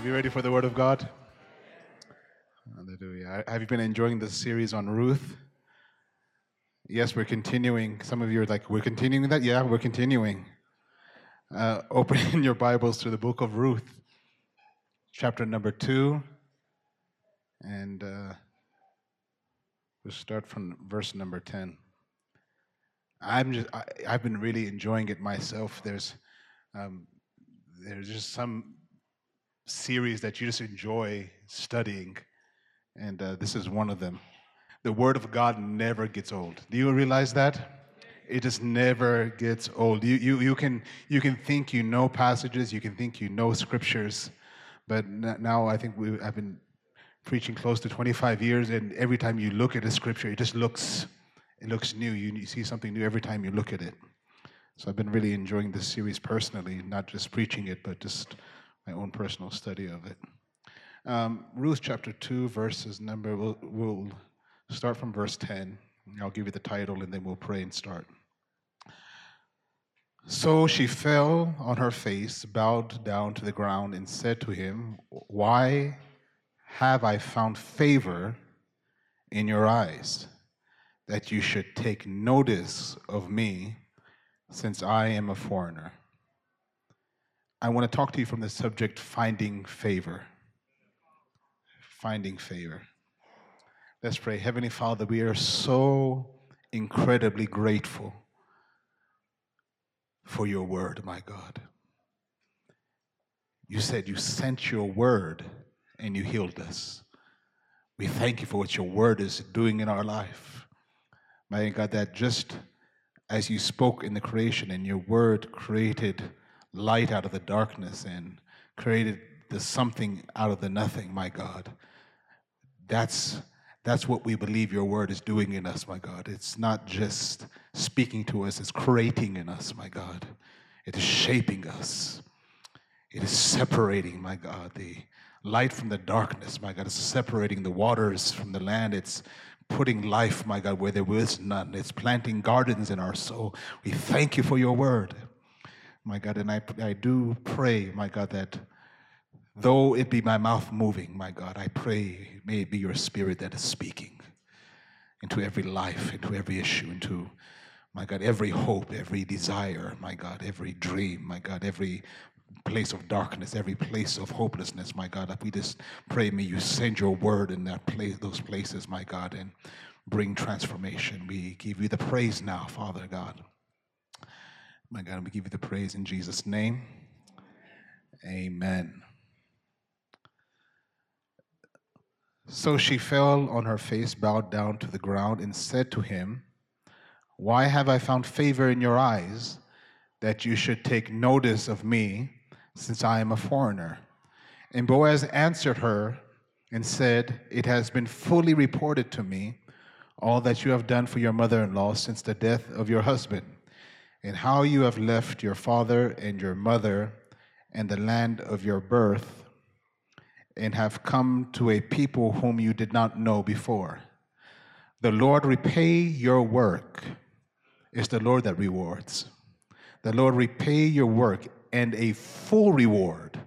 Are you ready for the Word of God? Hallelujah. Have you been enjoying this series on Ruth? Yes, we're continuing. Some of you are like, we're continuing that? Yeah, we're continuing. Uh, open your Bibles to the book of Ruth, chapter number two. And uh, we'll start from verse number 10. I'm just, I, have been really enjoying it myself. There's, um, there's just some series that you just enjoy studying, and uh, this is one of them. The Word of God never gets old. Do you realize that? It just never gets old. You, you, you, can, you can think you know passages, you can think you know scriptures, but now I think we, I've been preaching close to 25 years, and every time you look at a scripture, it just looks, it looks new. You, you see something new every time you look at it. So I've been really enjoying this series personally, not just preaching it, but just my own personal study of it. Um, Ruth chapter 2, verses number, we'll, we'll start from verse 10. I'll give you the title and then we'll pray and start. So she fell on her face, bowed down to the ground, and said to him, Why have I found favor in your eyes, that you should take notice of me, since I am a foreigner? I want to talk to you from the subject finding favor. Finding favor. Let's pray. Heavenly Father, we are so incredibly grateful for your word, my God. You said you sent your word and you healed us. We thank you for what your word is doing in our life. My God, that just as you spoke in the creation and your word created light out of the darkness and created the something out of the nothing, my God. That's that's what we believe your word is doing in us, my God. It's not just speaking to us, it's creating in us, my God. It is shaping us. It is separating, my God, the light from the darkness, my God. It's separating the waters from the land. It's putting life, my God, where there was none. It's planting gardens in our soul. We thank you for your word my God. And I, I do pray, my God, that though it be my mouth moving, my God, I pray may it be your spirit that is speaking into every life, into every issue, into, my God, every hope, every desire, my God, every dream, my God, every place of darkness, every place of hopelessness, my God. That we just pray, may you send your word in that place, those places, my God, and bring transformation. We give you the praise now, Father God. My God, we give you the praise in Jesus' name. Amen. So she fell on her face, bowed down to the ground, and said to him, Why have I found favor in your eyes that you should take notice of me, since I am a foreigner? And Boaz answered her and said, It has been fully reported to me all that you have done for your mother in law since the death of your husband and how you have left your father and your mother and the land of your birth, and have come to a people whom you did not know before. The Lord repay your work. It's the Lord that rewards. The Lord repay your work, and a full reward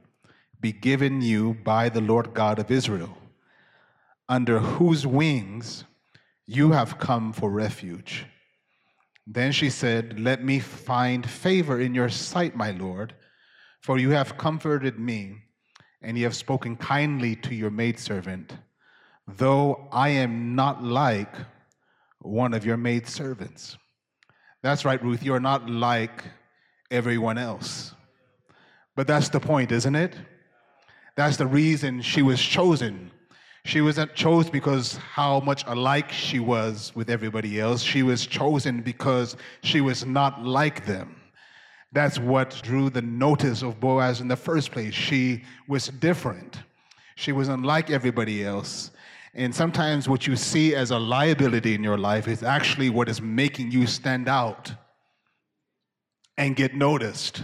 be given you by the Lord God of Israel, under whose wings you have come for refuge. Then she said, Let me find favor in your sight, my Lord, for you have comforted me, and you have spoken kindly to your maidservant, though I am not like one of your maidservants. That's right, Ruth, you're not like everyone else. But that's the point, isn't it? That's the reason she was chosen she wasn't chosen because how much alike she was with everybody else. She was chosen because she was not like them. That's what drew the notice of Boaz in the first place. She was different. She was unlike everybody else. And sometimes what you see as a liability in your life is actually what is making you stand out and get noticed.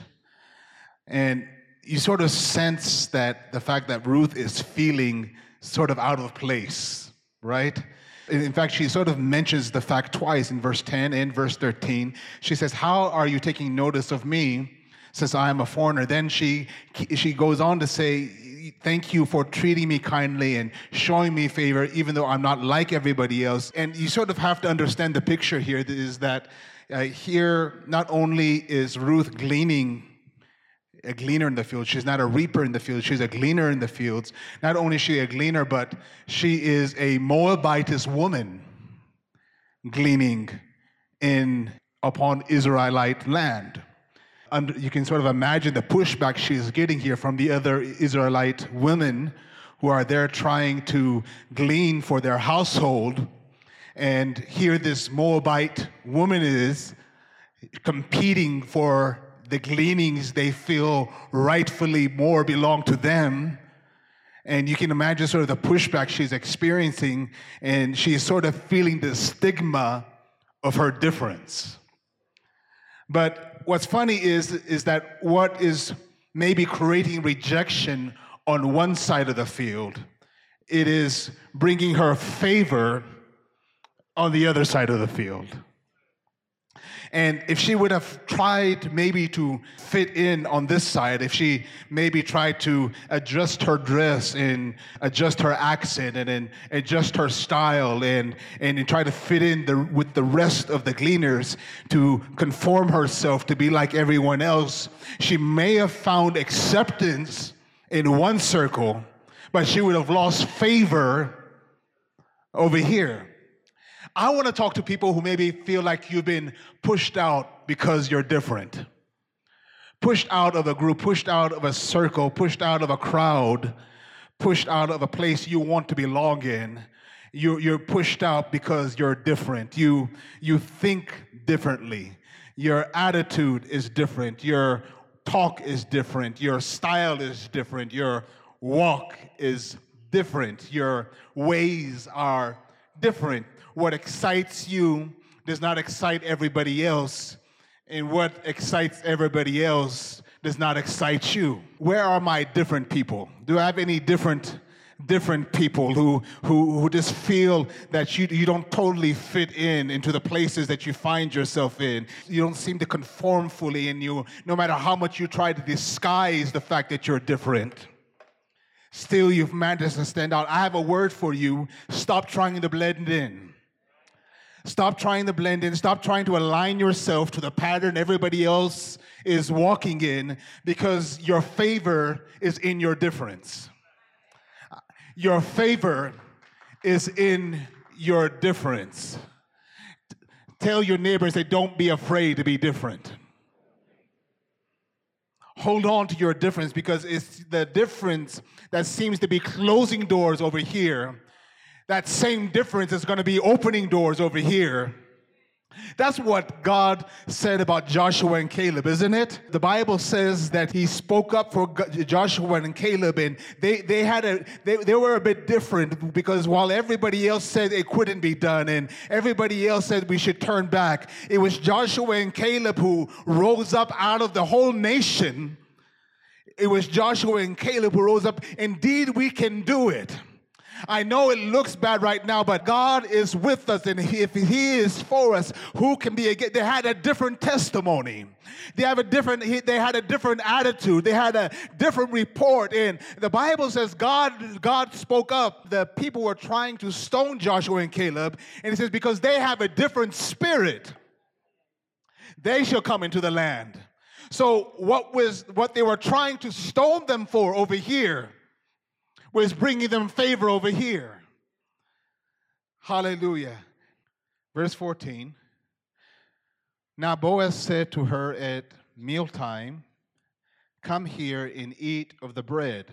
And you sort of sense that the fact that Ruth is feeling sort of out of place, right? In fact, she sort of mentions the fact twice in verse 10 and verse 13. She says, How are you taking notice of me since I am a foreigner. Then she, she goes on to say, Thank you for treating me kindly and showing me favor, even though I'm not like everybody else. And you sort of have to understand the picture here is that uh, here, not only is Ruth gleaning a gleaner in the field. She's not a reaper in the field. She's a gleaner in the fields. Not only is she a gleaner, but she is a Moabitess woman gleaning in upon Israelite land. And you can sort of imagine the pushback she's getting here from the other Israelite women who are there trying to glean for their household. And here this Moabite woman is competing for the gleanings they feel rightfully more belong to them. And you can imagine sort of the pushback she's experiencing, and she's sort of feeling the stigma of her difference. But what's funny is, is that what is maybe creating rejection on one side of the field, it is bringing her favor on the other side of the field. And if she would have tried maybe to fit in on this side, if she maybe tried to adjust her dress and adjust her accent and, and adjust her style and, and try to fit in the, with the rest of the gleaners to conform herself to be like everyone else, she may have found acceptance in one circle, but she would have lost favor over here. I want to talk to people who maybe feel like you've been pushed out because you're different. Pushed out of a group, pushed out of a circle, pushed out of a crowd, pushed out of a place you want to belong in. You, you're pushed out because you're different. You, you think differently. Your attitude is different. Your talk is different. Your style is different. Your walk is different. Your ways are different what excites you does not excite everybody else, and what excites everybody else does not excite you. Where are my different people? Do I have any different different people who, who, who just feel that you, you don't totally fit in into the places that you find yourself in. You don't seem to conform fully, and you, no matter how much you try to disguise the fact that you're different, still you've managed to stand out. I have a word for you. Stop trying to blend in. Stop trying to blend in. Stop trying to align yourself to the pattern everybody else is walking in because your favor is in your difference. Your favor is in your difference. Tell your neighbors that don't be afraid to be different. Hold on to your difference because it's the difference that seems to be closing doors over here that same difference is going to be opening doors over here. That's what God said about Joshua and Caleb, isn't it? The Bible says that he spoke up for Joshua and Caleb, and they, they had a they, they were a bit different because while everybody else said it couldn't be done, and everybody else said we should turn back, it was Joshua and Caleb who rose up out of the whole nation. It was Joshua and Caleb who rose up. Indeed, we can do it. I know it looks bad right now, but God is with us, and if He is for us, who can be against? They had a different testimony. They have a different. They had a different attitude. They had a different report. And the Bible says God, God spoke up. The people were trying to stone Joshua and Caleb, and it says because they have a different spirit, they shall come into the land. So what was what they were trying to stone them for over here? Was bringing them favor over here. Hallelujah. Verse 14. Now Boaz said to her at mealtime, Come here and eat of the bread,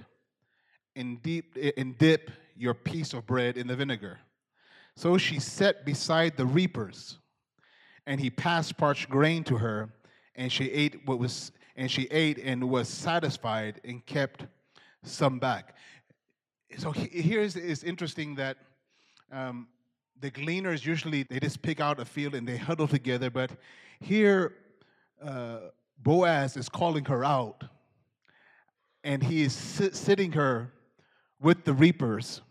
and, deep, and dip your piece of bread in the vinegar. So she sat beside the reapers, and he passed parched grain to her, and she ate what was and she ate and was satisfied and kept some back so here's it's interesting that um, the gleaners usually they just pick out a field and they huddle together, but here uh, Boaz is calling her out, and he is sitting her with the reapers,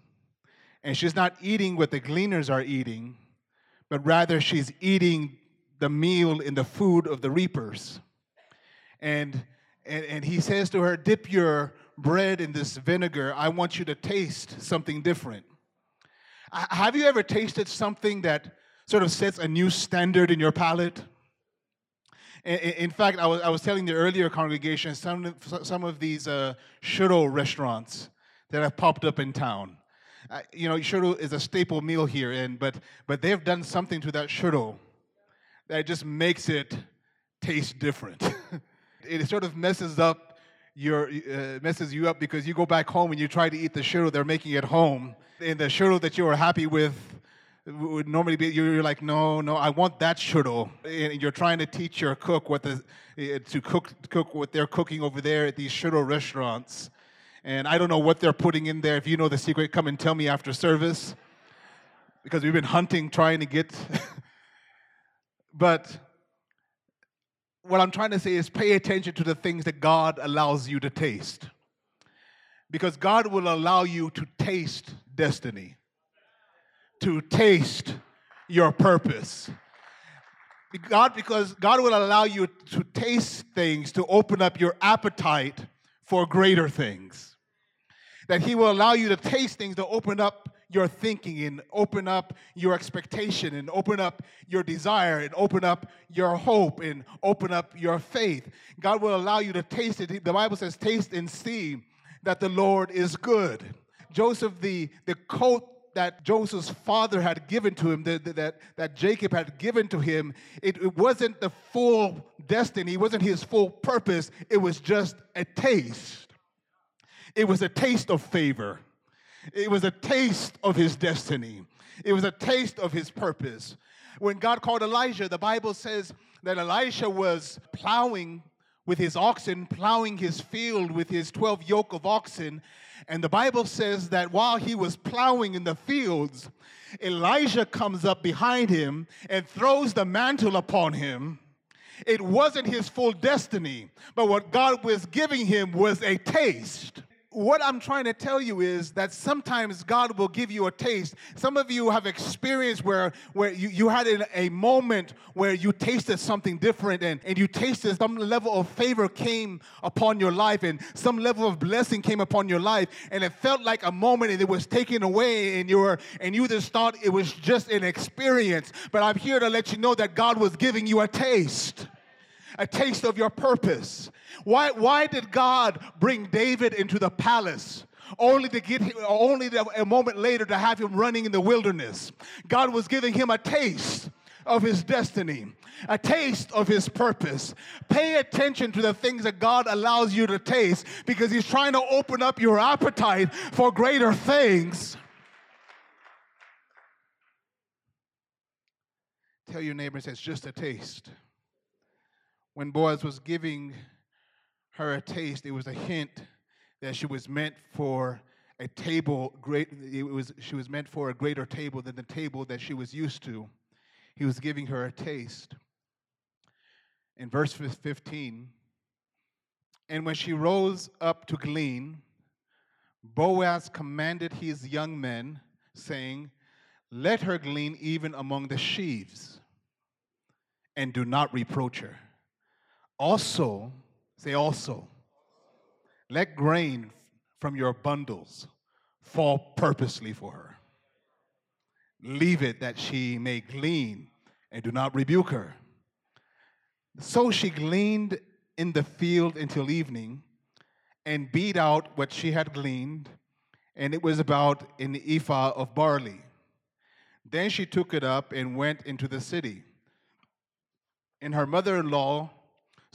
and she's not eating what the gleaners are eating, but rather she's eating the meal in the food of the reapers, and And, and he says to her, Dip your bread in this vinegar. I want you to taste something different. Have you ever tasted something that sort of sets a new standard in your palate? In fact, I was, I was telling the earlier congregation some, some of these uh, shuro restaurants that have popped up in town. Uh, you know, shuro is a staple meal here, and but but they've done something to that shuro that just makes it taste different. it sort of messes up your uh, messes you up because you go back home and you try to eat the shuro they're making at home, and the shuro that you were happy with would normally be you're like no no i want that shuro and you're trying to teach your cook what the eh, to cook cook what they're cooking over there at these shuro restaurants. And i don't know what they're putting in there if you know the secret come and tell me after service. Because we've been hunting trying to get but what i'm trying to say is pay attention to the things that god allows you to taste because god will allow you to taste destiny to taste your purpose. God, because God will allow you to taste things to open up your appetite for greater things. That He will allow you to taste things to open up your thinking and open up your expectation and open up your desire and open up your hope and open up your faith. God will allow you to taste it. The Bible says, Taste and see that the Lord is good. Joseph, the, the coat that Joseph's father had given to him, that, that, that Jacob had given to him, it, it wasn't the full destiny, it wasn't his full purpose, it was just a taste. It was a taste of favor. It was a taste of his destiny. It was a taste of his purpose. When God called Elijah, the Bible says that Elisha was plowing with his oxen, plowing his field with his 12 yoke of oxen, and the Bible says that while he was plowing in the fields, Elijah comes up behind him and throws the mantle upon him. It wasn't his full destiny, but what God was giving him was a taste what I'm trying to tell you is that sometimes God will give you a taste. Some of you have experienced where, where you, you had a moment where you tasted something different and, and you tasted some level of favor came upon your life and some level of blessing came upon your life and it felt like a moment and it was taken away and you were and you just thought it was just an experience. But I'm here to let you know that God was giving you a taste a taste of your purpose. Why, why did God bring David into the palace? Only to get him, only a moment later to have him running in the wilderness. God was giving him a taste of his destiny, a taste of his purpose. Pay attention to the things that God allows you to taste because he's trying to open up your appetite for greater things. Tell your neighbor, it's just a taste when Boaz was giving her a taste, it was a hint that she was meant for a table great it was she was meant for a greater table than the table that she was used to. He was giving her a taste. In verse 15, and when she rose up to glean, Boaz commanded his young men, saying, Let her glean even among the sheaves, and do not reproach her. Also, say also, let grain from your bundles fall purposely for her. Leave it that she may glean and do not rebuke her. So she gleaned in the field until evening and beat out what she had gleaned, and it was about an ephah of barley. Then she took it up and went into the city. And her mother in law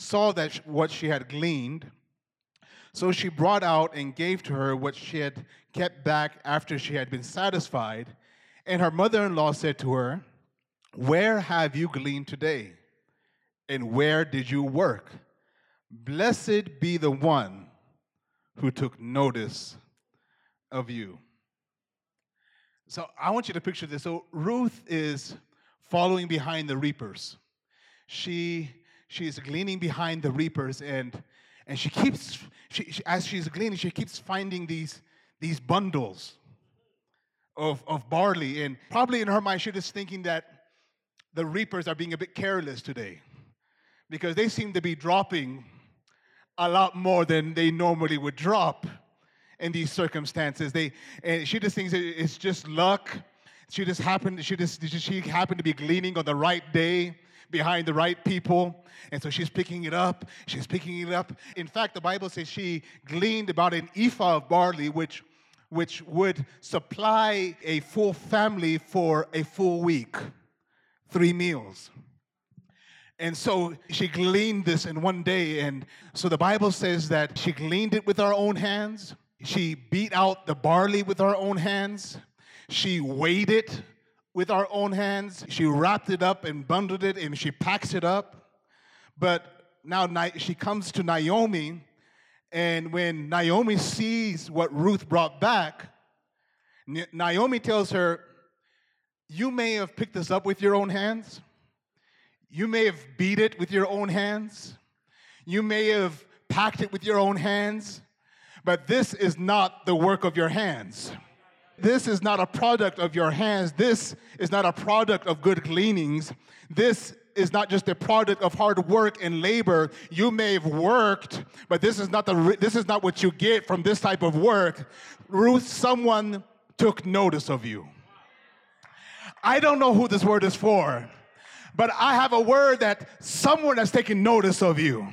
saw that what she had gleaned. So she brought out and gave to her what she had kept back after she had been satisfied. And her mother in law said to her, Where have you gleaned today? And where did you work? Blessed be the one who took notice of you. So I want you to picture this. So Ruth is following behind the reapers. She she's gleaning behind the reapers and and she keeps she, she, as she's gleaning she keeps finding these these bundles of, of barley and probably in her mind she's just thinking that the reapers are being a bit careless today because they seem to be dropping a lot more than they normally would drop in these circumstances. They and she just thinks it's just luck. She just happened. She just she happened to be gleaning on the right day behind the right people. And so she's picking it up. She's picking it up. In fact, the Bible says she gleaned about an ephah of barley, which, which would supply a full family for a full week, three meals. And so she gleaned this in one day. And so the Bible says that she gleaned it with her own hands. She beat out the barley with her own hands. She weighed it with our own hands. She wrapped it up and bundled it and she packs it up. But now she comes to Naomi, and when Naomi sees what Ruth brought back, Naomi tells her, You may have picked this up with your own hands. You may have beat it with your own hands. You may have packed it with your own hands. But this is not the work of your hands this is not a product of your hands. This is not a product of good gleanings. This is not just a product of hard work and labor. You may have worked, but this is not the this is not what you get from this type of work. Ruth, someone took notice of you. I don't know who this word is for, but I have a word that someone has taken notice of you.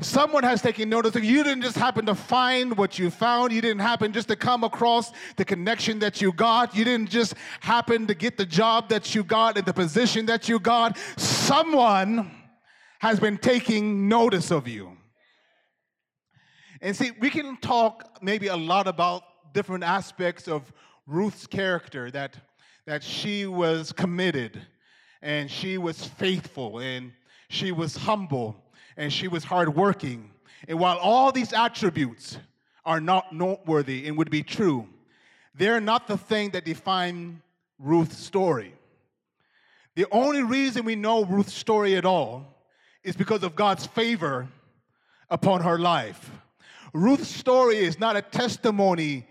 Someone has taken notice. Of you didn't just happen to find what you found. You didn't happen just to come across the connection that you got. You didn't just happen to get the job that you got and the position that you got. Someone has been taking notice of you. And see, we can talk maybe a lot about different aspects of Ruth's character that, that she was committed and she was faithful and she was humble and she was hardworking. And while all these attributes are not noteworthy and would be true, they're not the thing that define Ruth's story. The only reason we know Ruth's story at all is because of God's favor upon her life. Ruth's story is not a testimony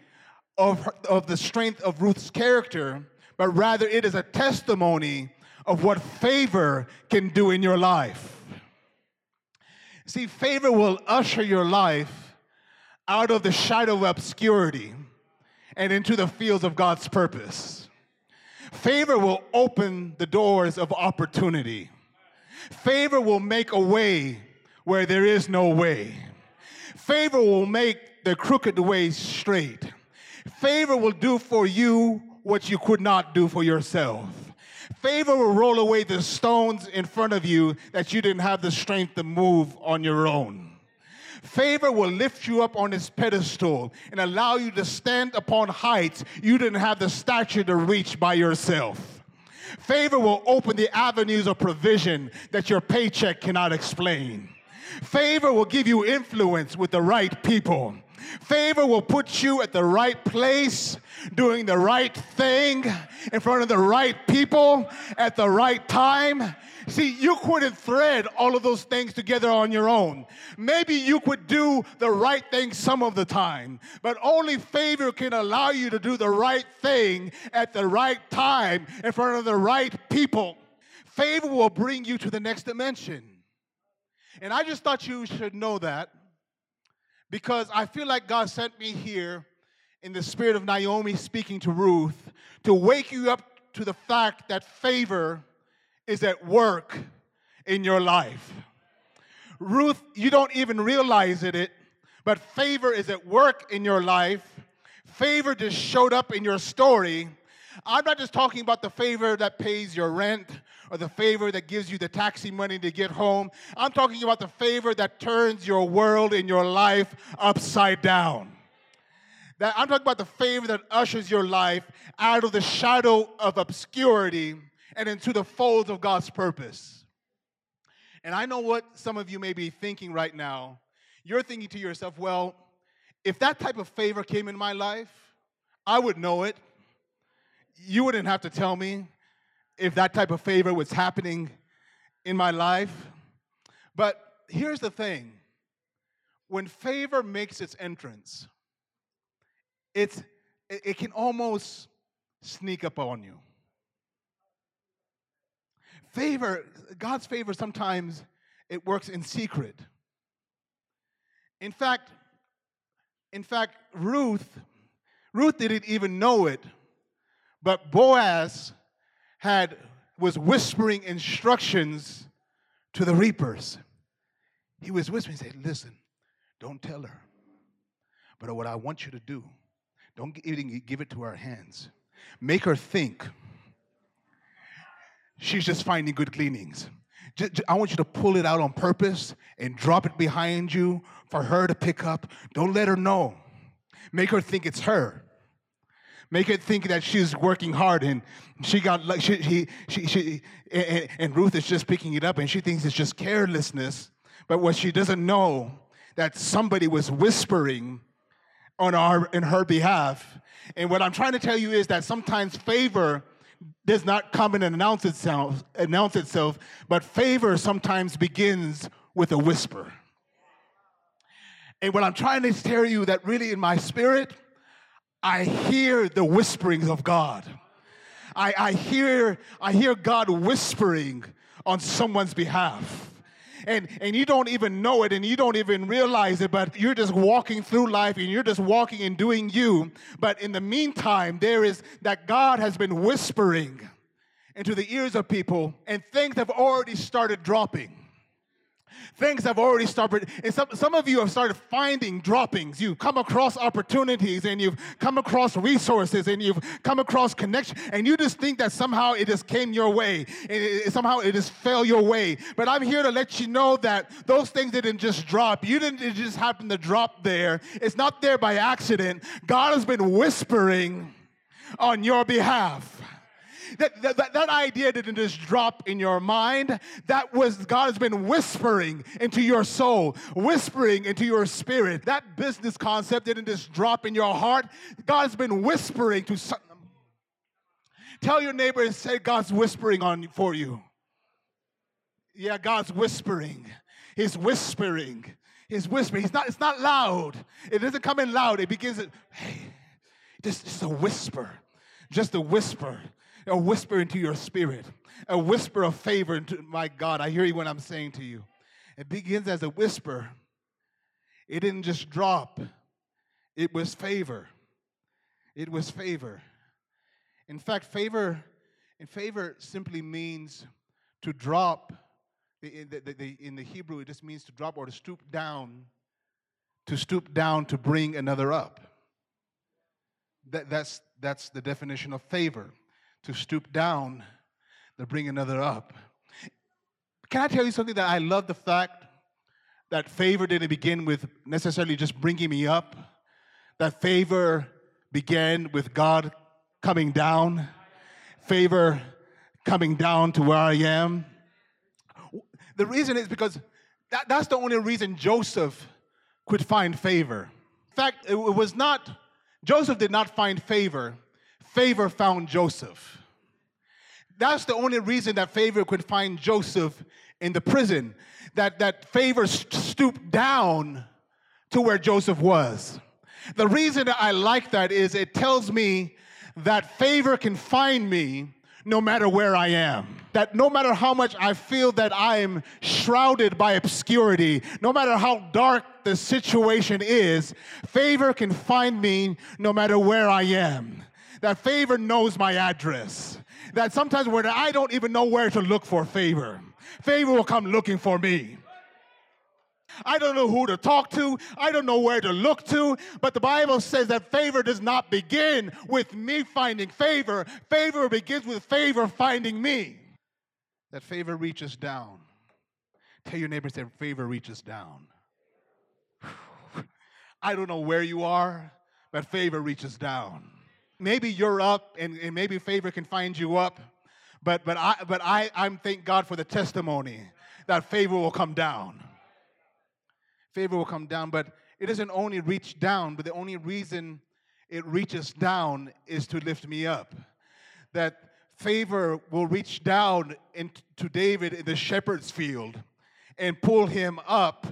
of, her, of the strength of Ruth's character, but rather it is a testimony of what favor can do in your life. See, favor will usher your life out of the shadow of obscurity and into the fields of God's purpose. Favor will open the doors of opportunity. Favor will make a way where there is no way. Favor will make the crooked way straight. Favor will do for you what you could not do for yourself. Favor will roll away the stones in front of you that you didn't have the strength to move on your own. Favor will lift you up on its pedestal and allow you to stand upon heights you didn't have the stature to reach by yourself. Favor will open the avenues of provision that your paycheck cannot explain. Favor will give you influence with the right people. Favor will put you at the right place, doing the right thing, in front of the right people, at the right time. See, you couldn't thread all of those things together on your own. Maybe you could do the right thing some of the time, but only favor can allow you to do the right thing at the right time, in front of the right people. Favor will bring you to the next dimension. And I just thought you should know that because I feel like God sent me here in the spirit of Naomi speaking to Ruth to wake you up to the fact that favor is at work in your life. Ruth, you don't even realize it, but favor is at work in your life. Favor just showed up in your story. I'm not just talking about the favor that pays your rent or the favor that gives you the taxi money to get home. I'm talking about the favor that turns your world and your life upside down. That I'm talking about the favor that ushers your life out of the shadow of obscurity and into the folds of God's purpose. And I know what some of you may be thinking right now. You're thinking to yourself, well, if that type of favor came in my life, I would know it. You wouldn't have to tell me if that type of favor was happening in my life. But here's the thing when favor makes its entrance, it's, it can almost sneak up on you. Favor, God's favor sometimes it works in secret. In fact, in fact, Ruth, Ruth didn't even know it, but Boaz had was whispering instructions to the reapers. He was whispering, he said, Listen, don't tell her. But what I want you to do, don't give it to her hands. Make her think she's just finding good gleanings. I want you to pull it out on purpose and drop it behind you for her to pick up. Don't let her know. Make her think it's her. Make her think that she's working hard and she got like she she she, and, and Ruth is just picking it up and she thinks it's just carelessness. But what she doesn't know that somebody was whispering on our in her behalf. And what I'm trying to tell you is that sometimes favor does not come and announce itself, announce itself, but favor sometimes begins with a whisper. And what I'm trying to tell you that really in my spirit, I hear the whisperings of God. I, I hear I hear God whispering on someone's behalf and, and you don't even know it and you don't even realize it, but you're just walking through life and you're just walking and doing you. But in the meantime, there is that God has been whispering into the ears of people, and things have already started dropping things have already started. And some, some of you have started finding droppings. You've come across opportunities and you've come across resources and you've come across connection. And you just think that somehow it just came your way. And it, somehow it just fell your way. But I'm here to let you know that those things didn't just drop. You didn't just happen to drop there. It's not there by accident. God has been whispering on your behalf. That, that, that, idea didn't just drop in your mind. That was God has been whispering into your soul, whispering into your spirit. That business concept didn't just drop in your heart. God has been whispering to some. Tell your neighbor and say, God's whispering on for you. Yeah, God's whispering. He's whispering. He's whispering. He's not, it's not loud. It doesn't come in loud. It begins, hey, just, just a whisper. Just a whisper a whisper into your spirit, a whisper of favor into my God. I hear you when I'm saying to you. It begins as a whisper. It didn't just drop, it was favor. It was favor. In fact, favor, in favor simply means to drop. In the, the, in the Hebrew, it just means to drop or to stoop down, to stoop down to bring another up. That, that's, that's the definition of favor to stoop down to bring another up. Can I tell you something that I love the fact that favor didn't begin with necessarily just bringing me up, that favor began with God coming down, favor coming down to where I am. The reason is because that, that's the only reason Joseph could find favor. In fact, it was not, Joseph did not find favor, favor found Joseph. That's the only reason that favor could find Joseph in the prison. That, that favor stooped down to where Joseph was. The reason that I like that is it tells me that favor can find me no matter where I am. That no matter how much I feel that I am shrouded by obscurity, no matter how dark the situation is, favor can find me no matter where I am. That favor knows my address that sometimes where I don't even know where to look for favor, favor will come looking for me. I don't know who to talk to. I don't know where to look to. But the Bible says that favor does not begin with me finding favor. Favor begins with favor finding me. That favor reaches down. Tell your neighbors that favor reaches down. I don't know where you are, but favor reaches down maybe you're up and, and maybe favor can find you up. But but I but I I'm thank God for the testimony that favor will come down. Favor will come down, but it doesn't only reach down, but the only reason it reaches down is to lift me up. That favor will reach down into David in the shepherd's field and pull him up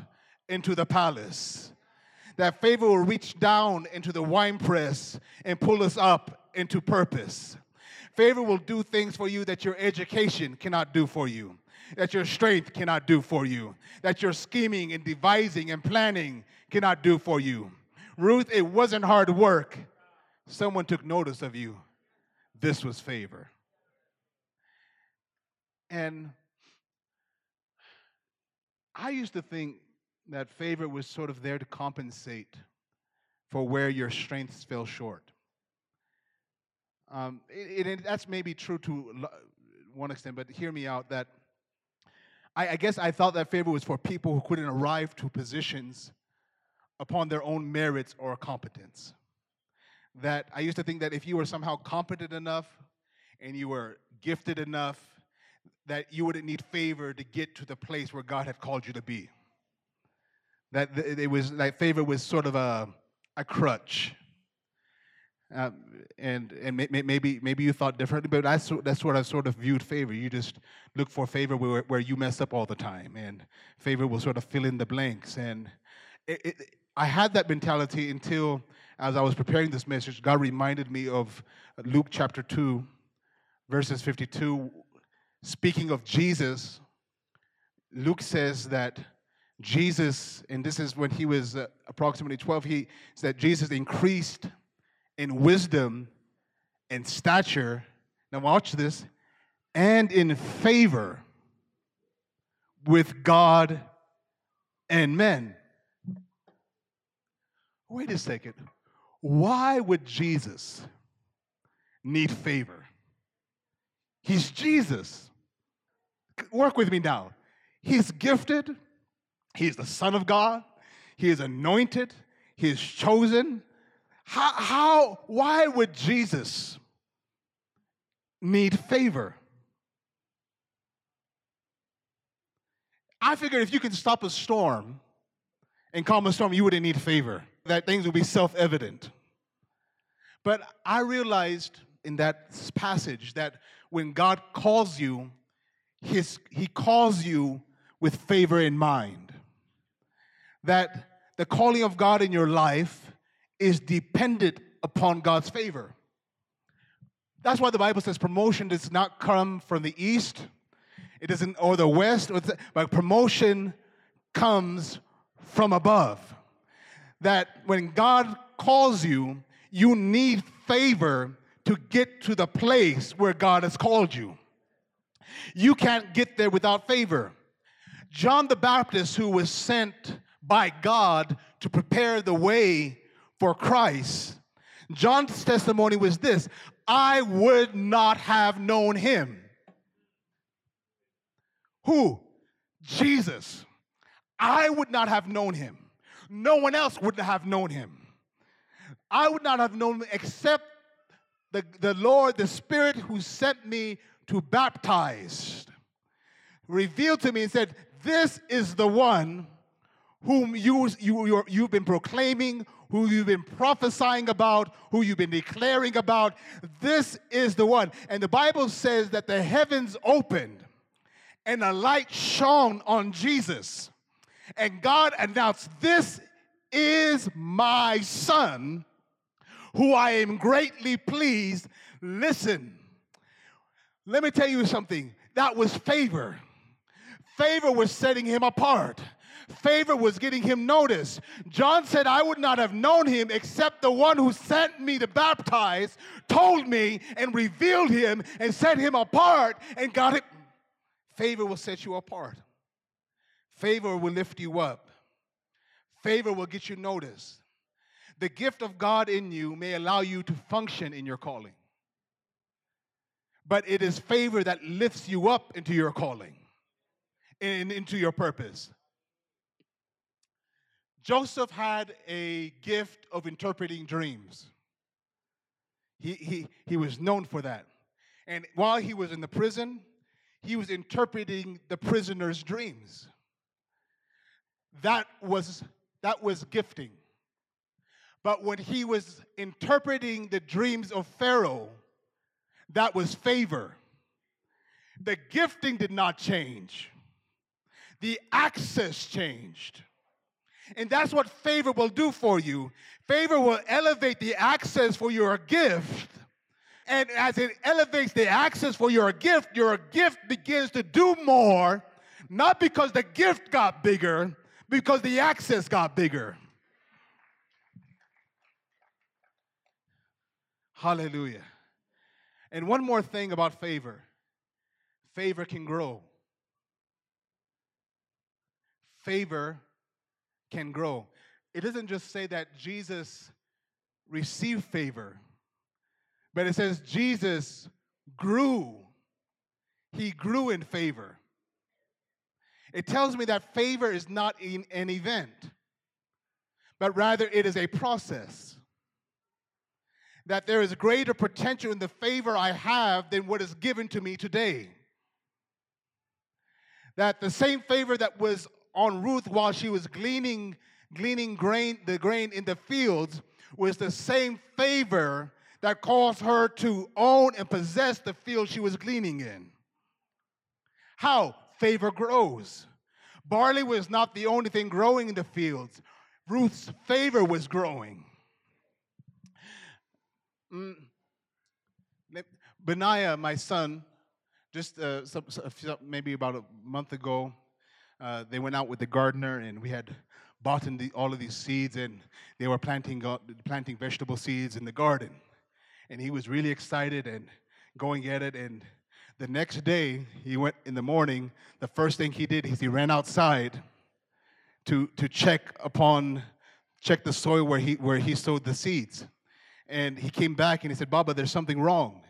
into the palace that favor will reach down into the winepress and pull us up into purpose. Favor will do things for you that your education cannot do for you. that your strength cannot do for you, that your scheming and devising and planning cannot do for you. Ruth, it wasn't hard work. Someone took notice of you. This was favor. And I used to think that favor was sort of there to compensate for where your strengths fell short. Um, it, it, that's maybe true to one extent, but hear me out that I, I guess I thought that favor was for people who couldn't arrive to positions upon their own merits or competence. That I used to think that if you were somehow competent enough and you were gifted enough, that you wouldn't need favor to get to the place where God had called you to be. That it was that favor was sort of a, a crutch. Uh, and and may, maybe maybe you thought differently, but that's that's what I sort of viewed favor. You just look for favor where, where you mess up all the time, and favor will sort of fill in the blanks. And it, it, I had that mentality until, as I was preparing this message, God reminded me of Luke chapter two, verses fifty-two. Speaking of Jesus, Luke says that Jesus, and this is when he was uh, approximately twelve, he said Jesus increased in wisdom and stature. Now, watch this, and in favor with God and men. Wait a second. Why would Jesus need favor? He's Jesus. Work with me now. He's gifted, He's the Son of God, He is anointed, He is chosen, how, how, why would Jesus need favor? I figured if you can stop a storm and calm a storm, you wouldn't need favor, that things would be self evident. But I realized in that passage that when God calls you, his, He calls you with favor in mind. That the calling of God in your life is dependent upon God's favor. That's why the Bible says promotion does not come from the east, it doesn't, or the west, or the, but promotion comes from above. That when God calls you, you need favor to get to the place where God has called you. You can't get there without favor. John the Baptist, who was sent by God to prepare the way for Christ, John's testimony was this I would not have known him. Who? Jesus. I would not have known him. No one else would have known him. I would not have known except the, the Lord, the Spirit who sent me to baptize, revealed to me and said, This is the one whom you, you, you've been proclaiming, who you've been prophesying about, who you've been declaring about. This is the one. And the Bible says that the heavens opened and a light shone on Jesus. And God announced, This is my son, who I am greatly pleased. Listen, let me tell you something. That was favor. Favor was setting him apart. Favor was getting him noticed. John said, I would not have known him except the one who sent me to baptize, told me and revealed him and set him apart and got it. Favor will set you apart. Favor will lift you up. Favor will get you noticed. The gift of God in you may allow you to function in your calling. But it is favor that lifts you up into your calling and into your purpose. Joseph had a gift of interpreting dreams. He, he, he was known for that. And while he was in the prison, he was interpreting the prisoner's dreams. That was, that was gifting. But when he was interpreting the dreams of Pharaoh, that was favor. The gifting did not change, the access changed. And that's what favor will do for you. Favor will elevate the access for your gift, And as it elevates the access for your gift, your gift begins to do more, not because the gift got bigger, because the access got bigger. Hallelujah. And one more thing about favor favor can grow. Favor can grow. It doesn't just say that Jesus received favor, but it says Jesus grew. He grew in favor. It tells me that favor is not in an event, but rather it is a process. That there is greater potential in the favor I have than what is given to me today. That the same favor that was on Ruth while she was gleaning, gleaning grain, the grain in the fields was the same favor that caused her to own and possess the field she was gleaning in. How? Favor grows. Barley was not the only thing growing in the fields, Ruth's favor was growing. Mm. Benaiah, my son, just uh, maybe about a month ago, uh, they went out with the gardener and we had bought the, all of these seeds and they were planting, uh, planting vegetable seeds in the garden. And he was really excited and going at it. And the next day, he went in the morning, the first thing he did is he ran outside to, to check upon, check the soil where he, where he sowed the seeds. And he came back and he said, Baba, there's something wrong.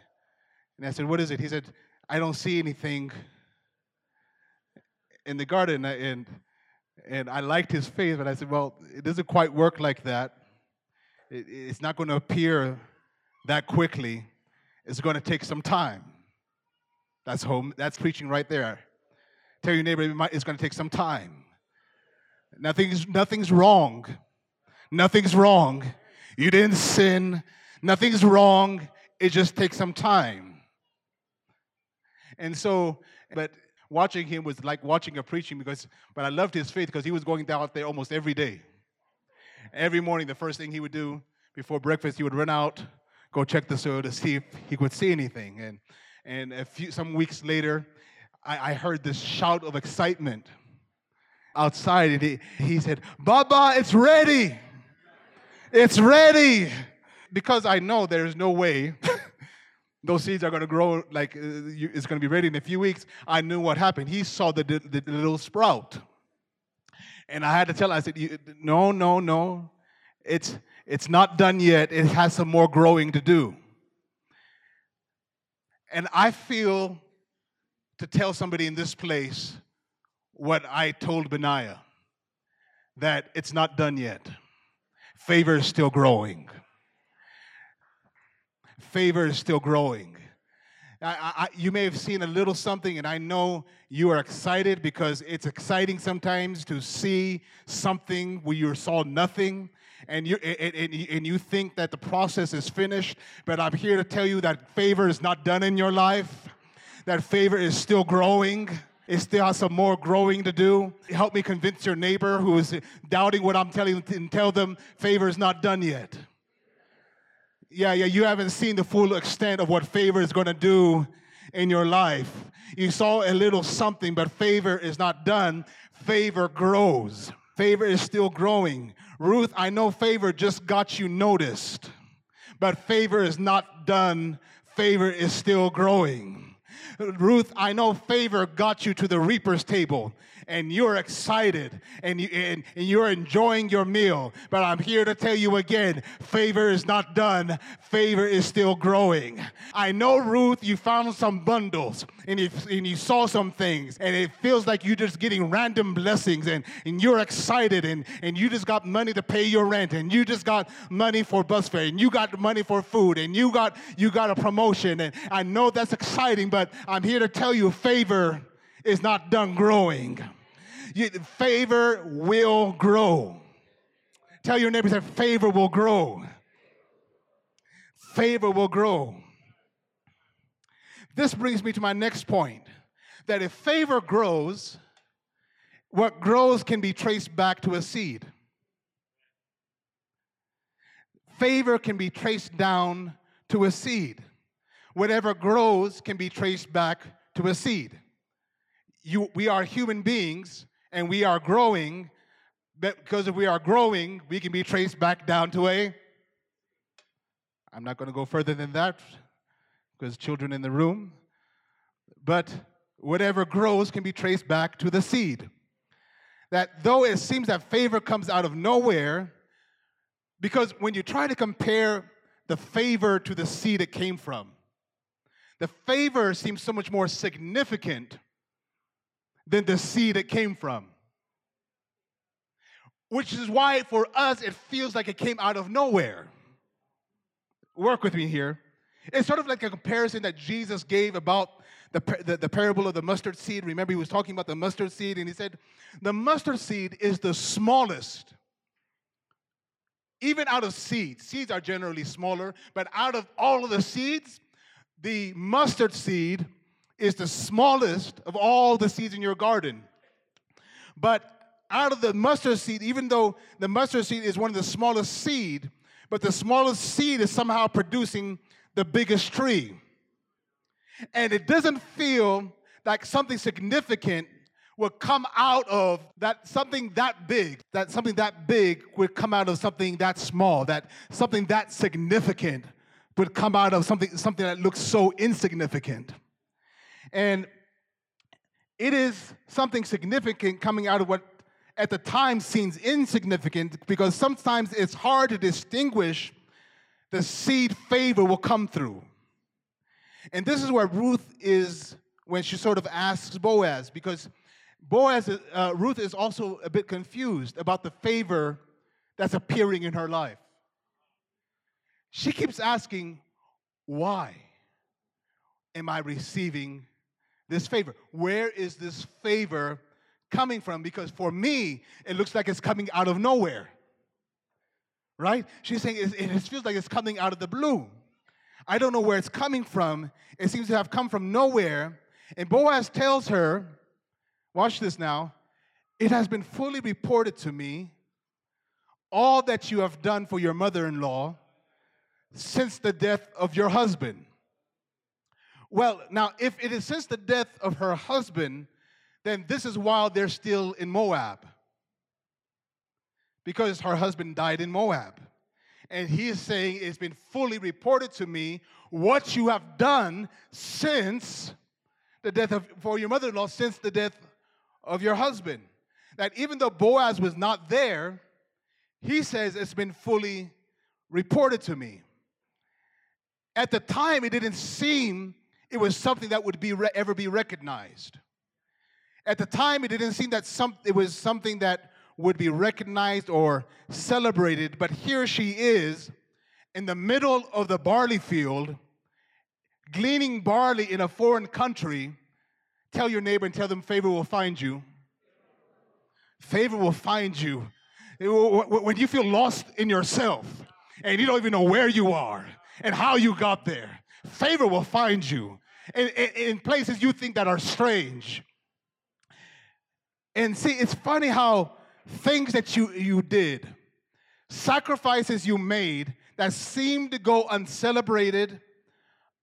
And I said, What is it? He said, I don't see anything in the garden. Uh, and, and I liked his faith, but I said, Well, it doesn't quite work like that. It, it's not going to appear that quickly. It's going to take some time. That's home. That's preaching right there. Tell your neighbor it's going to take some time. Nothing's nothing's wrong. Nothing's wrong. You didn't sin. Nothing's wrong. It just takes some time. And so, but watching him was like watching a preaching because, but I loved his faith because he was going out there almost every day. Every morning, the first thing he would do before breakfast, he would run out, go check the soil to see if he could see anything. And and a few some weeks later, I, I heard this shout of excitement outside, and he, he said, "Baba, it's ready! It's ready!" Because I know there's no way those seeds are going to grow like uh, it's going to be ready in a few weeks. I knew what happened. He saw the, the, the little sprout. And I had to tell him, I said, no, no, no. It's, it's not done yet. It has some more growing to do. And I feel to tell somebody in this place what I told Benaiah that it's not done yet. Favor is still growing favor is still growing. I, I, you may have seen a little something, and I know you are excited because it's exciting sometimes to see something where you saw nothing and you, and, and, and you think that the process is finished. But I'm here to tell you that favor is not done in your life, that favor is still growing. It still has some more growing to do. Help me convince your neighbor who is doubting what I'm telling and tell them favor is not done yet. Yeah, yeah, you haven't seen the full extent of what favor is going to do in your life. You saw a little something, but favor is not done. Favor grows. Favor is still growing. Ruth, I know favor just got you noticed, but favor is not done. Favor is still growing. Ruth, I know favor got you to the reaper's table, and you're excited and, you, and, and you're enjoying your meal. But I'm here to tell you again favor is not done, favor is still growing. I know, Ruth, you found some bundles and you, and you saw some things, and it feels like you're just getting random blessings and, and you're excited and, and you just got money to pay your rent and you just got money for bus fare and you got money for food and you got you got a promotion and I know that's exciting but I'm here to tell you favor is not done growing. You, favor will grow. Tell your neighbors that favor will grow. Favor will grow. This brings me to my next point that if favor grows, what grows can be traced back to a seed. Favor can be traced down to a seed. whatever grows can be traced back to a seed. You, we are human beings and we are growing, because if we are growing, we can be traced back down to a. I'm not going to go further than that because children in the room. But whatever grows can be traced back to the seed. That though it seems that favor comes out of nowhere, because when you try to compare the favor to the seed it came from, the favor seems so much more significant than the seed it came from. Which is why for us it feels like it came out of nowhere. Work with me here. It's sort of like a comparison that Jesus gave about the, the, the, parable of the mustard seed. Remember, he was talking about the mustard seed, and he said, The mustard seed is the smallest. Even out of seeds, seeds are generally smaller, but out of all of the seeds, the mustard seed is the smallest of all the seeds in your garden. But out of the mustard seed, even though the mustard seed is one of the smallest seed, but the smallest seed is somehow producing the biggest tree. And it doesn't feel like something significant will come out of that something that big, that something that big would come out of something that small, that something that significant would come out of something, something that looks so insignificant. And it is something significant coming out of what at the time seems insignificant because sometimes it's hard to distinguish the seed favor will come through. And this is where Ruth is when she sort of asks Boaz because Boaz, uh, Ruth is also a bit confused about the favor that's appearing in her life. She keeps asking, Why am I receiving this favor? Where is this favor coming from? Because for me, it looks like it's coming out of nowhere. Right? She's saying it, it feels like it's coming out of the blue. I don't know where it's coming from. It seems to have come from nowhere. And Boaz tells her, watch this now, it has been fully reported to me all that you have done for your mother in law since the death of your husband. Well, now, if it is since the death of her husband, then this is while they're still in Moab. Because her husband died in Moab. And he is saying, It's been fully reported to me what you have done since the death of, for your mother in law, since the death of your husband. That even though Boaz was not there, he says, It's been fully reported to me. At the time, it didn't seem it was something that would be re- ever be recognized. At the time, it didn't seem that some, it was something that would be recognized or celebrated, but here she is in the middle of the barley field, gleaning barley in a foreign country. Tell your neighbor and tell them favor will find you. Favor will find you. When you feel lost in yourself and you don't even know where you are, and how you got there. Favor will find you in, in, in places you think that are strange. And see, it's funny how things that you, you did, sacrifices you made that seemed to go uncelebrated,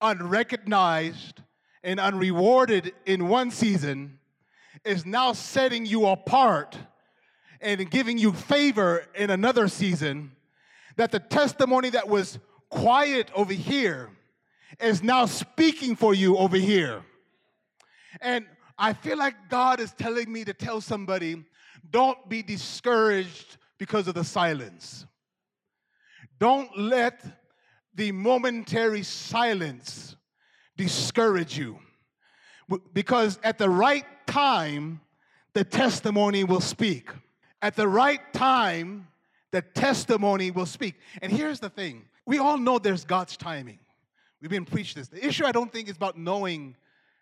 unrecognized, and unrewarded in one season is now setting you apart and giving you favor in another season. That the testimony that was quiet over here is now speaking for you over here. And I feel like God is telling me to tell somebody don't be discouraged because of the silence. Don't let the momentary silence discourage you. Because at the right time, the testimony will speak. At the right time, the testimony will speak. And here's the thing we all know there's God's timing. We've been preached this. The issue, I don't think, is about knowing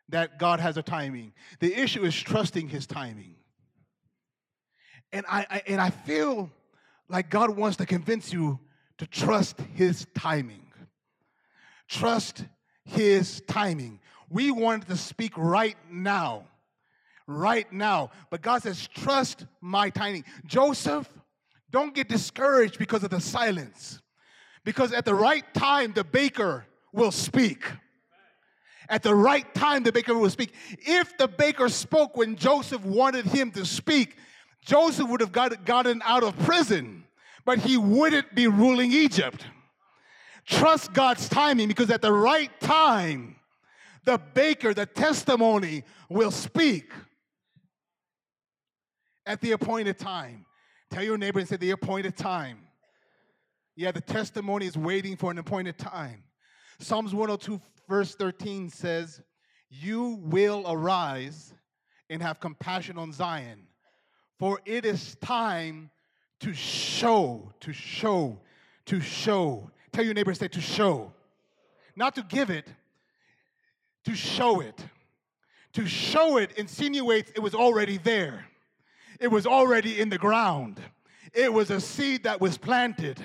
that God has a timing. The issue is trusting His timing. And I, I, and I feel like God wants to convince you to trust His timing. Trust His timing. We wanted to speak right now, right now. But God says, trust my timing. Joseph, don't get discouraged because of the silence. Because at the right time, the baker will speak. At the right time, the baker will speak. If the baker spoke when Joseph wanted him to speak, Joseph would have got, gotten out of prison, but he wouldn't be ruling Egypt. Trust God's timing because at the right time, the baker, the testimony will speak at the appointed time. Tell your neighbor and say, the appointed time. Yeah, the testimony is waiting for an appointed time. Psalms 102, verse 13 says, You will arise and have compassion on Zion, for it is time to show, to show, to show. Tell your neighbor, say, to show. Not to give it, to show it. To show it insinuates it was already there. It was already in the ground. It was a seed that was planted.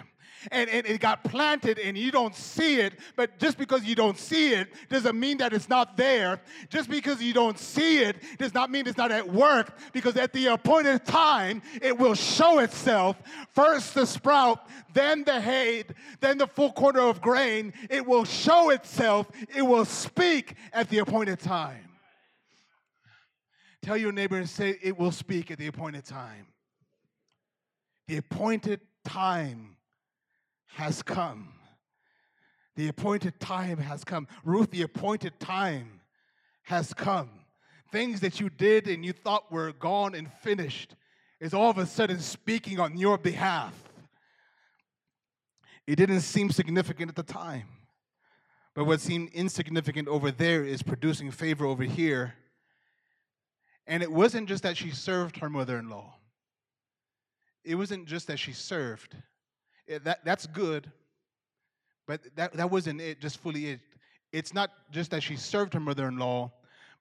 And, and, it got planted and you don't see it, but just because you don't see it doesn't mean that it's not there. Just because you don't see it does not mean it's not at work, because at the appointed time, it will show itself. First the sprout, then the hay, then the full quarter of grain. It will show itself, it will speak at the appointed time. Tell your neighbor and say, It will speak at the appointed time. The appointed time has come. The appointed time has come. Ruth, the appointed time has come. Things that you did and you thought were gone and finished is all of a sudden speaking on your behalf. It didn't seem significant at the time. But what seemed insignificant over there is producing favor over here and it wasn't just that she served her mother in law, it wasn't just that she served. That, that's good, but that, that wasn't it, just fully it. It's not just that she served her mother in law,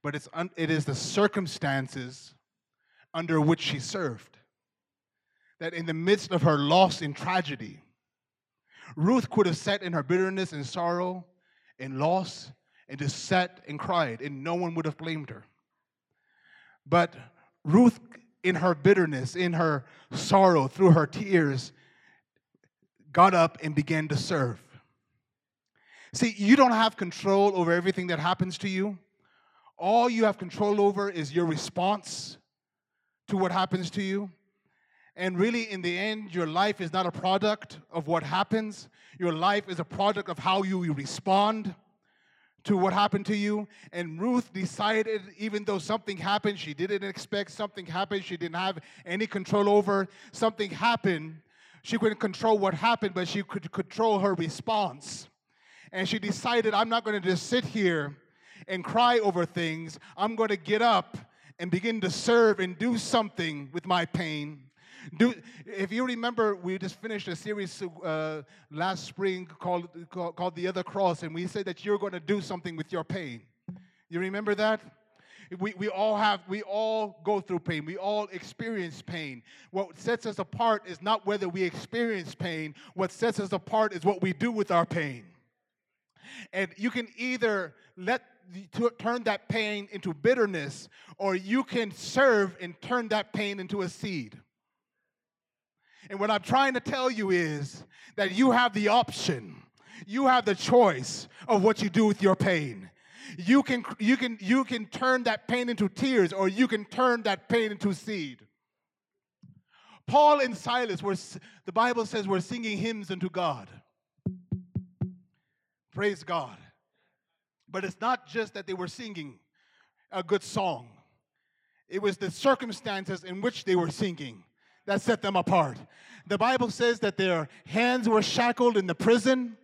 but it's un, it is the circumstances under which she served. That in the midst of her loss and tragedy, Ruth could have sat in her bitterness and sorrow and loss and just sat and cried, and no one would have blamed her. But Ruth, in her bitterness, in her sorrow, through her tears, got up and began to serve. See, you don't have control over everything that happens to you. All you have control over is your response to what happens to you. And really, in the end, your life is not a product of what happens. Your life is a product of how you respond to what happened to you. And Ruth decided, even though something happened she didn't expect, something happened she didn't have any control over, something happened. She couldn't control what happened, but she could control her response. And she decided, I'm not going to just sit here and cry over things. I'm going to get up and begin to serve and do something with my pain. Do, if you remember, we just finished a series uh, last spring called, called, called The Other Cross, and we said that you're going to do something with your pain. You remember that? We, we all have, we all go through pain. We all experience pain. What sets us apart is not whether we experience pain. What sets us apart is what we do with our pain. And you can either let to turn that pain into bitterness, or you can serve and turn that pain into a seed. And what I'm trying to tell you is that you have the option, you have the choice of what you do with your pain. You can, you can, you can turn that pain into tears, or you can turn that pain into seed. Paul and Silas were, the Bible says, were singing hymns unto God. Praise God. But it's not just that they were singing a good song, it was the circumstances in which they were singing that set them apart. The Bible says that their hands were shackled in the prison.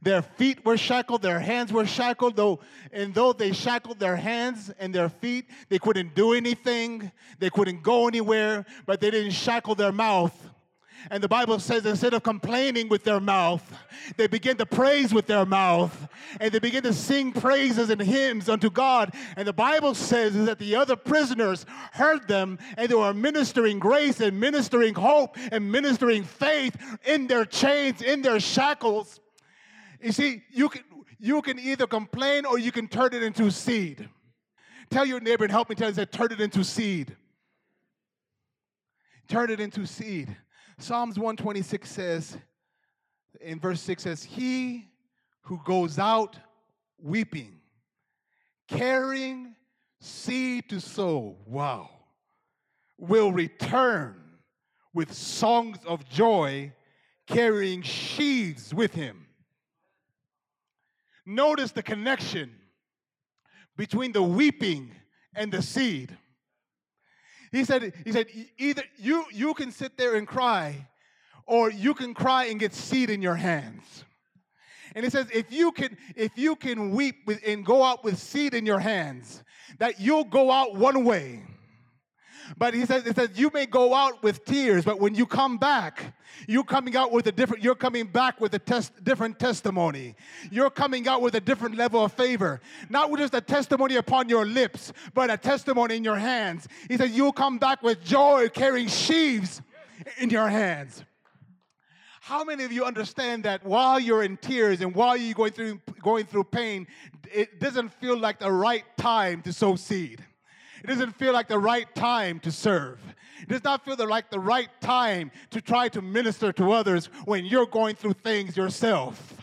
Their feet were shackled, their hands were shackled, though, and though they shackled their hands and their feet, they couldn't do anything, they couldn't go anywhere, but they didn't shackle their mouth. And the Bible says instead of complaining with their mouth, they begin to praise with their mouth. And they begin to sing praises and hymns unto God. And the Bible says that the other prisoners heard them and they were ministering grace and ministering hope and ministering faith in their chains, in their shackles. You see, you can, you can either complain or you can turn it into seed. Tell your neighbor and help me tell you that turn it into seed. Turn it into seed. Psalms 126 says, in verse 6 says, He who goes out weeping carrying seed to sow, wow, will return with songs of joy, carrying sheaves with him. Notice the connection between the weeping and the seed. He said, he said, either you, you can sit there and cry, or you can cry and get seed in your hands. And it says, if you can, if you can weep with, and go out with seed in your hands, that you'll go out one way. But he says, it says, you may go out with tears, but when you come back, you're coming out with a different, you're coming back with a test, different testimony. You're coming out with a different level of favor. Not with just a testimony upon your lips, but a testimony in your hands. He says, you'll come back with joy carrying sheaves in your hands. How many of you understand that while you're in tears and while you're going through, going through pain, it doesn't feel like the right time to sow seed? It doesn't feel like the right time to serve. It does not feel like the right time to try to minister to others when you're going through things yourself.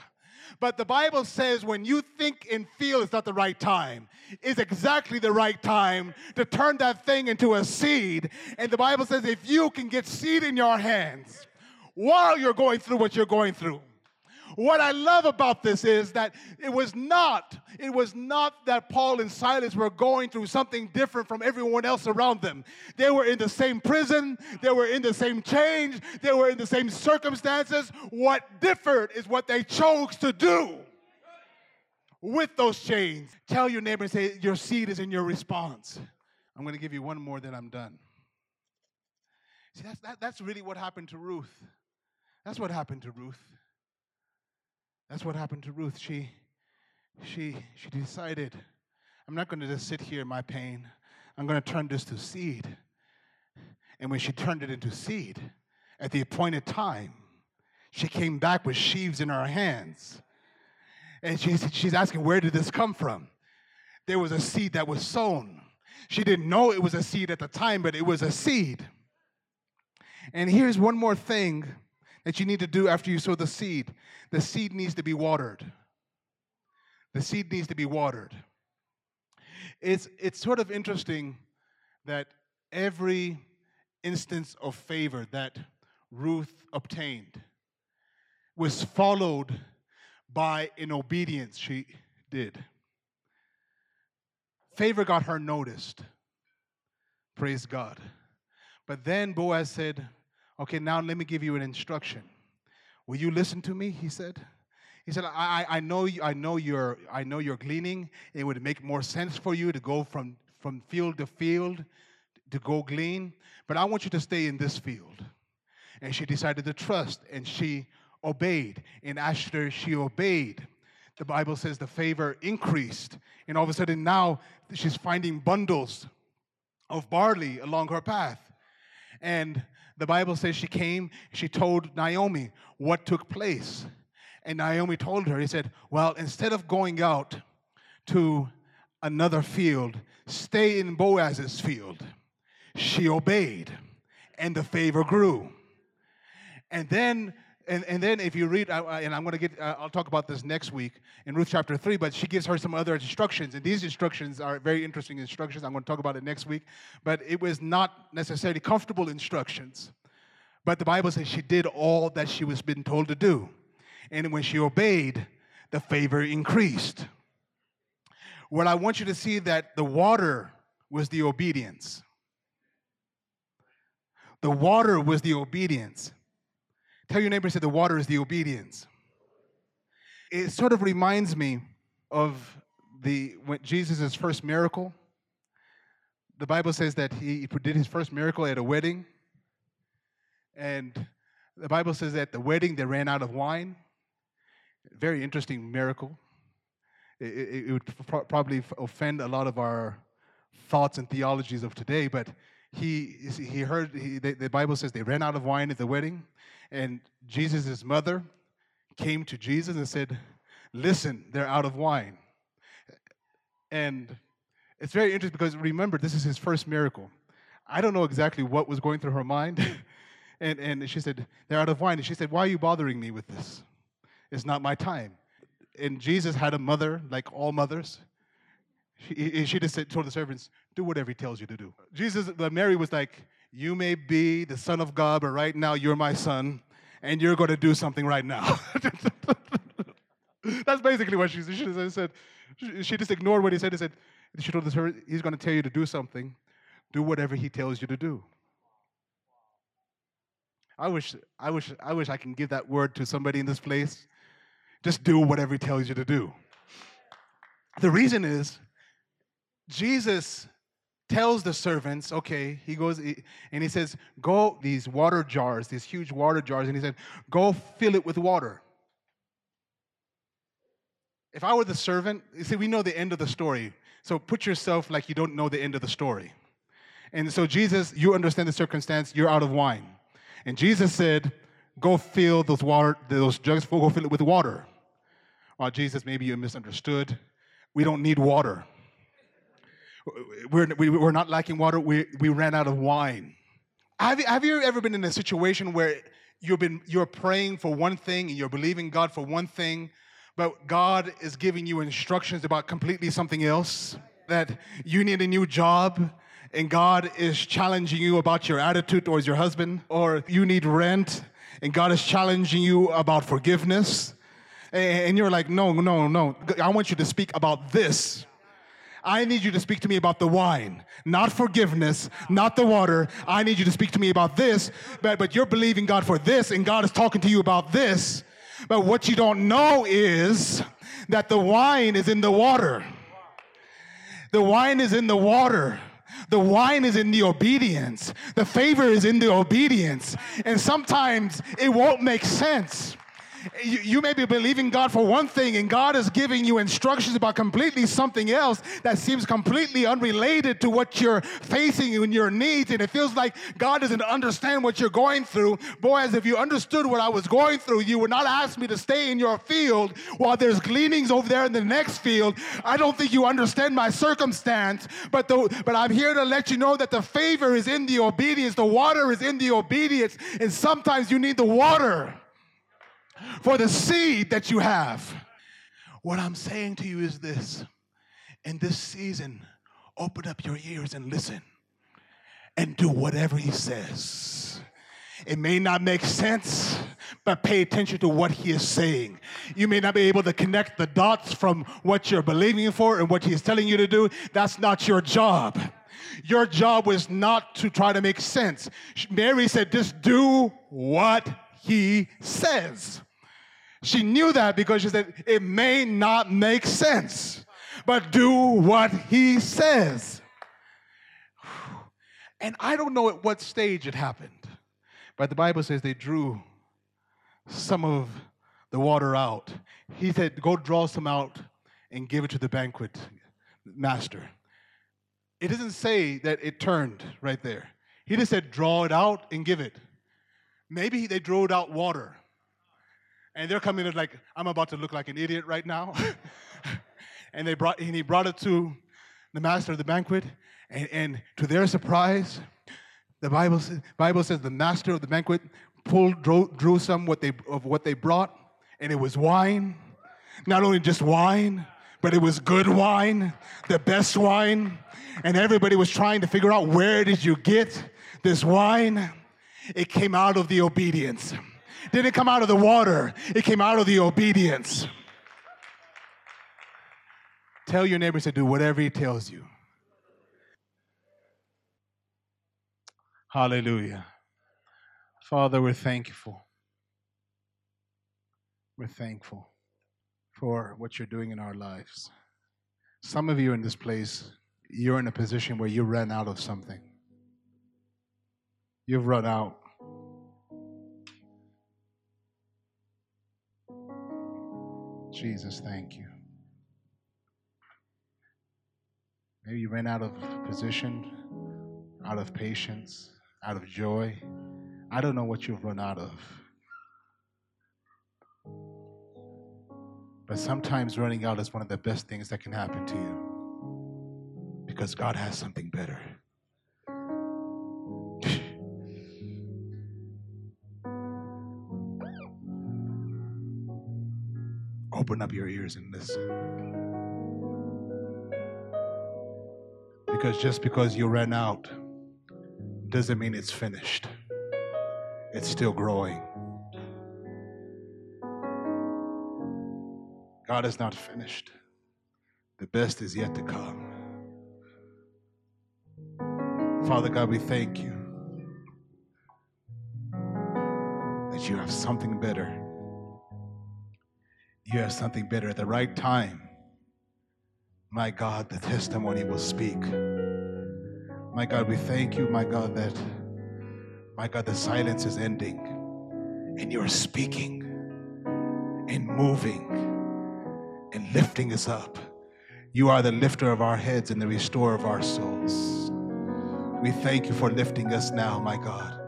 But the Bible says when you think and feel it's not the right time, it's exactly the right time to turn that thing into a seed. And the Bible says if you can get seed in your hands, while you're going through what you're going through. What I love about this is that it was not, it was not that Paul and Silas were going through something different from everyone else around them. They were in the same prison, they were in the same change, they were in the same circumstances. What differed is what they chose to do with those chains. Tell your neighbor and say, Your seed is in your response. I'm going to give you one more, then I'm done. See, that's, that, that's really what happened to Ruth. That's what happened to Ruth. That's what happened to Ruth. She, she, she decided, I'm not going to just sit here in my pain. I'm going to turn this to seed. And when she turned it into seed, at the appointed time, she came back with sheaves in her hands. And she's, she's asking, Where did this come from? There was a seed that was sown. She didn't know it was a seed at the time, but it was a seed. And here's one more thing that you need to do after you sow the seed the seed needs to be watered. The seed needs to be watered. It's, it's sort of interesting that every instance of favor that Ruth obtained was followed by an obedience she did. Favor got her noticed. Praise God. But then Boaz said, Okay, now let me give you an instruction. Will you listen to me? He said. He said, I, I, know, I, know you're, I know you're gleaning. It would make more sense for you to go from, from field to field to go glean, but I want you to stay in this field. And she decided to trust, and she obeyed. And after she obeyed, the Bible says the favor increased. And all of a sudden now she's finding bundles of barley along her path. And the Bible says she came, she told Naomi what took place. And Naomi told her, he said, Well, instead of going out to another field, stay in Boaz's field. She obeyed, and the favor grew. And then and, and then if you read, and I'm going to get, uh, I'll talk about this next week in Ruth chapter 3, but she gives her some other instructions. And these instructions are very interesting instructions. I'm going to talk about it next week. But it was not necessarily comfortable instructions. But the Bible says she did all that she was been told to do. And when she obeyed, the favor increased. What I want you to see that the water was the obedience. The water was the obedience. Tell your neighbor, say, the water is the obedience. It sort of reminds me of the when Jesus' first miracle. The Bible says that he did his first miracle at a wedding. And the Bible says that the wedding they ran out of wine. Very interesting miracle. It, it, it would pro- probably offend a lot of our thoughts and theologies of today, but he, he heard, he, the, the Bible says they ran out of wine at the wedding, and Jesus' mother came to Jesus and said, Listen, they're out of wine. And it's very interesting because remember, this is his first miracle. I don't know exactly what was going through her mind. and, and she said, They're out of wine. And she said, Why are you bothering me with this? It's not my time. And Jesus had a mother, like all mothers. She, she just said, told the servants, do whatever he tells you to do. Jesus, Mary was like, you may be the son of God, but right now you're my son, and you're going to do something right now. That's basically what she, she said. She just ignored what he said. He said, she told the servant, he's going to tell you to do something. Do whatever he tells you to do. I wish, I wish, I wish I can give that word to somebody in this place. Just do whatever he tells you to do. The reason is Jesus tells the servants, okay, he goes and he says, go these water jars, these huge water jars, and he said, go fill it with water. If I were the servant, you see, we know the end of the story. So put yourself like you don't know the end of the story. And so Jesus, you understand the circumstance, you're out of wine. And Jesus said, Go fill those water, those jugs, go fill it with water. Well, Jesus, maybe you misunderstood. We don't need water. We're, we, we're not lacking water. We, we ran out of wine. Have have you ever been in a situation where you've been, you're praying for one thing and you're believing God for one thing, but God is giving you instructions about completely something else? That you need a new job and God is challenging you about your attitude towards your husband, or you need rent and God is challenging you about forgiveness, and you're like, no, no, no, I want you to speak about this. I need you to speak to me about the wine, not forgiveness, not the water. I need you to speak to me about this, but, but you're believing God for this, and God is talking to you about this. But what you don't know is that the wine is in the water. The wine is in the water. The wine is in the obedience. The favor is in the obedience. And sometimes it won't make sense. You, you, may be believing God for one thing, and God is giving you instructions about completely something else that seems completely unrelated to what you're facing in your needs. And it feels like God doesn't understand what you're going through. Boaz, if you understood what I was going through, you would not ask me to stay in your field while there's gleanings over there in the next field. I don't think you understand my circumstance, but, the, but I'm here to let you know that the favor is in the obedience, the water is in the obedience, and sometimes you need the water for the seed that you have. What I'm saying to you is this in this season, open up your ears and listen and do whatever He says. It may not make sense, but pay attention to what he is saying. You may not be able to connect the dots from what you're believing for and what he's telling you to do. That's not your job. Your job was not to try to make sense. Mary said, just do what he says. She knew that because she said, it may not make sense, but do what he says. And I don't know at what stage it happened, but the Bible says they drew some of the water out. He said, Go draw some out and give it to the banquet master. It doesn't say that it turned right there. He just said, Draw it out and give it. Maybe they drew out water and they're coming in like, I'm about to look like an idiot right now. and they brought and he brought it to the master of the banquet, and, and to their surprise, the Bible, Bible says the master of the banquet pulled drew, drew some what they, of what they brought, and it was wine. Not only just wine, but it was good wine, the best wine. And everybody was trying to figure out where did you get this wine? It came out of the obedience didn't come out of the water, it came out of the obedience. Tell your neighbors to do whatever he tells you. Hallelujah. Father, we're thankful. We're thankful for what you're doing in our lives. Some of you in this place, you're in a position where you ran out of something. You've run out. Jesus, thank you. Maybe you ran out of position, out of patience, out of joy. I don't know what you've run out of. But sometimes running out is one of the best things that can happen to you because God has something better. Open up your ears and listen. Because just because you ran out doesn't mean it's finished, it's still growing. God is not finished, the best is yet to come. Father God, we thank you that you have something better. You have something better at the right time. My God, the testimony will speak. My God, we thank you, my God, that, my God, the silence is ending and you're speaking and moving and lifting us up. You are the lifter of our heads and the restorer of our souls. We thank you for lifting us now, my God.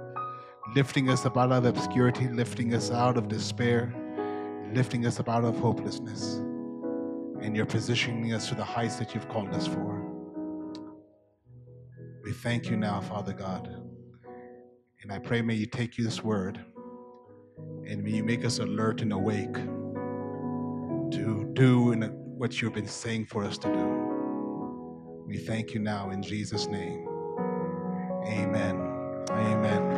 Lifting us up out of obscurity, lifting us out of despair, lifting us up out of hopelessness. And you're positioning us to the heights that you've called us for. We thank you now, Father God. And I pray, may you take this word and may you make us alert and awake to do what you've been saying for us to do. We thank you now in Jesus' name. Amen. Amen.